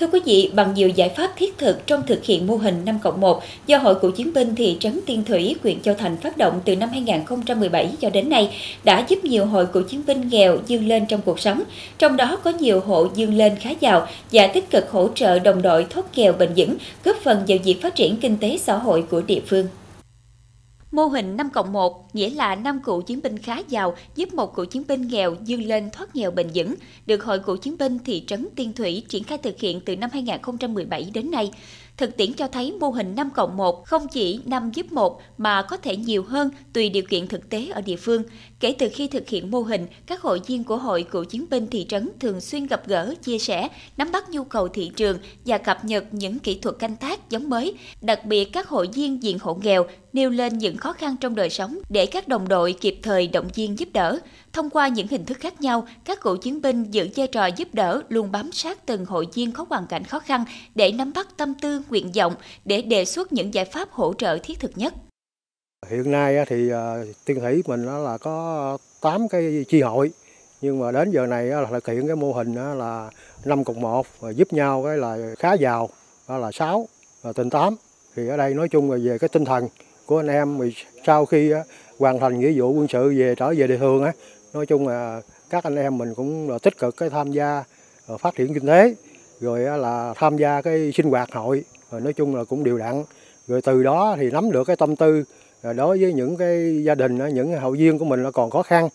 Thưa quý vị, bằng nhiều giải pháp thiết thực trong thực hiện mô hình 5 cộng 1 do Hội Cựu chiến binh thị trấn Tiên Thủy, huyện Châu Thành phát động từ năm 2017 cho đến nay đã giúp nhiều hội cựu chiến binh nghèo dương lên trong cuộc sống. Trong đó có nhiều hộ dương lên khá giàu và tích cực hỗ trợ đồng đội thoát nghèo bền vững, góp phần vào việc phát triển kinh tế xã hội của địa phương. Mô hình 5 cộng 1 nghĩa là 5 cựu chiến binh khá giàu giúp một cựu chiến binh nghèo dương lên thoát nghèo bền vững, được Hội cựu chiến binh thị trấn Tiên Thủy triển khai thực hiện từ năm 2017 đến nay. Thực tiễn cho thấy mô hình 5 cộng 1 không chỉ 5 giúp 1 mà có thể nhiều hơn tùy điều kiện thực tế ở địa phương. Kể từ khi thực hiện mô hình, các hội viên của Hội Cựu Chiến binh thị trấn thường xuyên gặp gỡ, chia sẻ, nắm bắt nhu cầu thị trường và cập nhật những kỹ thuật canh tác giống mới. Đặc biệt các hội viên diện hộ nghèo nêu lên những khó khăn trong đời sống để các đồng đội kịp thời động viên giúp đỡ. Thông qua những hình thức khác nhau, các cựu chiến binh giữ vai trò giúp đỡ luôn bám sát từng hội viên có hoàn cảnh khó khăn để nắm bắt tâm tư, nguyện vọng để đề xuất những giải pháp hỗ trợ thiết thực nhất. Hiện nay thì ờ, Tiên Thủy mình là có 8 cái chi hội nhưng mà đến giờ này là thực hiện cái mô hình là 5 cộng 1 giúp nhau cái là khá giàu là 6 tình 8 thì ở đây nói chung là về cái tinh thần của anh em sau khi hoàn thành nghĩa vụ quân sự về trở về địa phương á nói chung là các anh em mình cũng là tích cực cái tham gia ờ, phát triển kinh tế, rồi là tham gia cái sinh hoạt hội, rồi nói chung là cũng đều đặn. Rồi từ đó thì nắm được cái tâm tư ờ, đối với những cái gia đình những hậu viên của mình là còn khó khăn.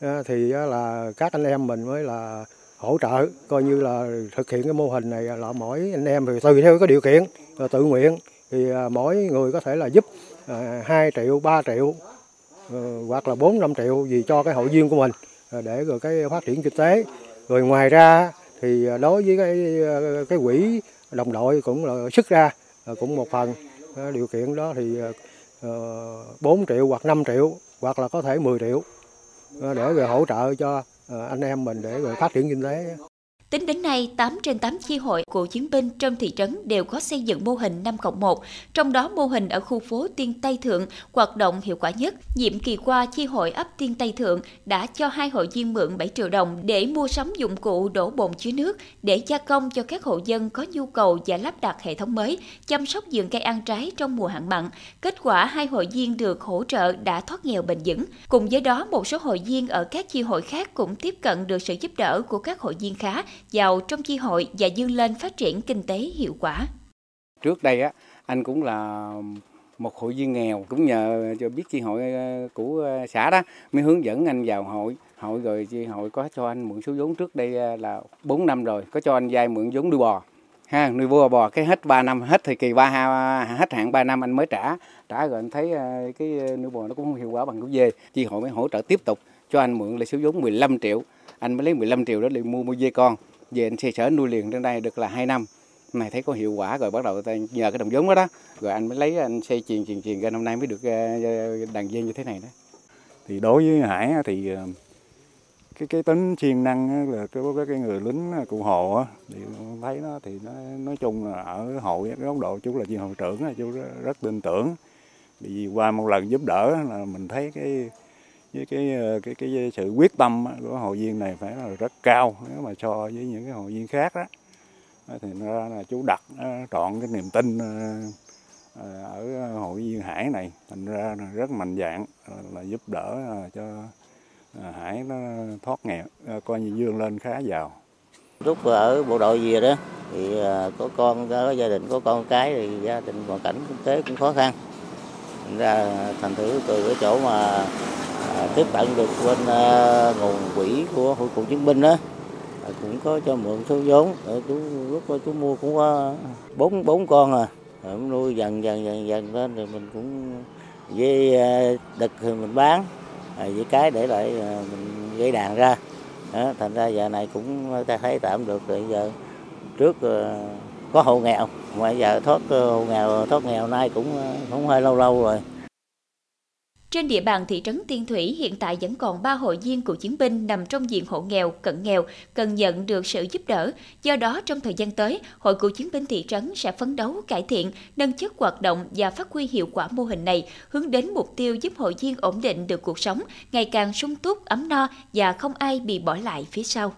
Ờ, thì là các anh em mình mới là hỗ trợ, coi như là thực hiện cái mô hình này là mỗi anh em thì tùy theo cái điều kiện tự nguyện. Thì mỗi người có thể là giúp 2 triệu 3 triệu Ờ, hoặc là 4 5 triệu gì cho cái hội viên của mình ờ, để rồi cái phát triển kinh tế rồi ngoài ra thì ờ, đối với cái cái quỹ đồng đội cũng là sức ra cũng một phần điều kiện đó thì 4 triệu hoặc 5 triệu hoặc là có thể 10 triệu để rồi hỗ trợ cho anh em mình để rồi phát triển kinh tế. Tính đến nay, 8 trên 8 chi hội của chiến binh trong thị trấn đều có xây dựng mô hình 5 cộng 1, trong đó mô hình ở khu phố Tiên Tây Thượng hoạt động hiệu quả nhất. Nhiệm kỳ qua, chi hội ấp Tiên Tây Thượng đã cho hai hội viên mượn 7 triệu đồng để mua sắm dụng cụ đổ bồn chứa nước để gia công cho các hộ dân có nhu cầu và lắp đặt hệ thống mới, chăm sóc vườn cây ăn trái trong mùa hạn mặn. Kết quả, hai hội viên được hỗ trợ đã thoát nghèo bền vững. Cùng với đó, một số hội viên ở các chi hội khác cũng tiếp cận được sự giúp đỡ của các hội viên khá vào trong chi hội và dương lên phát triển kinh tế hiệu quả. Trước đây á, anh cũng là một hội viên nghèo cũng nhờ cho biết chi hội ờ, của ờ, xã đó mới hướng dẫn anh vào hội. Hội rồi chi hội có cho anh mượn số vốn trước đây ờ, là 4 năm rồi có cho anh vay mượn vốn nuôi bò. Ha nuôi bò bò cái hết 3 năm hết thời kỳ ba hết hạn 3 năm anh mới trả. Trả rồi anh thấy cái nuôi bò nó cũng không hiệu quả bằng cái dê. Chi hội mới hỗ trợ tiếp tục cho anh mượn lại số vốn 15 triệu. Anh mới lấy 15 triệu đó để mua mua dê con về anh xây sở nuôi liền trên đây được là 2 năm. Này thấy có hiệu quả rồi, bắt đầu ta nhờ cái đồng vốn đó đó. Rồi anh mới lấy, anh xây truyền truyền truyền ra năm nay mới được ờ, đàn dê như thế này đó. Thì đối với hải thì ờ, cái cái tính siêng năng là cái cái người lính cụ hồ thì thấy nó thì nó, nói chung là ở hội cái góc độ chú là chi hội trưởng chú rất tin tưởng. Vì qua một lần giúp đỡ là mình thấy cái với cái ờ, cái cái sự quyết tâm của hội viên này phải là rất cao nếu mà so với những cái hội viên khác đó thì ra là chú đặt trọn cái niềm tin ờ, ờ, ở hội viên Hải này, thành ra là rất mạnh dạng là giúp đỡ cho Hải nó thoát nghèo coi như dương lên khá giàu. Lúc ở bộ đội về đó thì có con, có gia đình, có con cái thì gia đình hoàn cảnh kinh tế cũng khó khăn. Thành ra thành thử từ cái chỗ mà tiếp cận được bên à, nguồn quỹ của hội cựu chiến binh đó cũng có cho mượn số vốn để chú lúc đó chú mua cũng có bốn bốn con à. Rồi nuôi dần dần dần dần lên rồi mình cũng với à, đực thì mình bán à, với cái để lại mình gây đàn ra. Đó, thành ra giờ này cũng ta thấy tạm được rồi giờ trước có hộ nghèo mà giờ thoát hộ nghèo thoát nghèo nay cũng cũng hơi lâu lâu rồi trên địa bàn thị trấn Tiên Thủy hiện tại vẫn còn 3 hội viên cựu chiến binh nằm trong diện hộ nghèo, cận nghèo, cần nhận được sự giúp đỡ. Do đó, trong thời gian tới, Hội cựu chiến binh thị trấn sẽ phấn đấu cải thiện, nâng chất hoạt động và phát huy hiệu quả mô hình này, hướng đến mục tiêu giúp hội viên ổn định được cuộc sống, ngày càng sung túc, ấm no và không ai bị bỏ lại phía sau.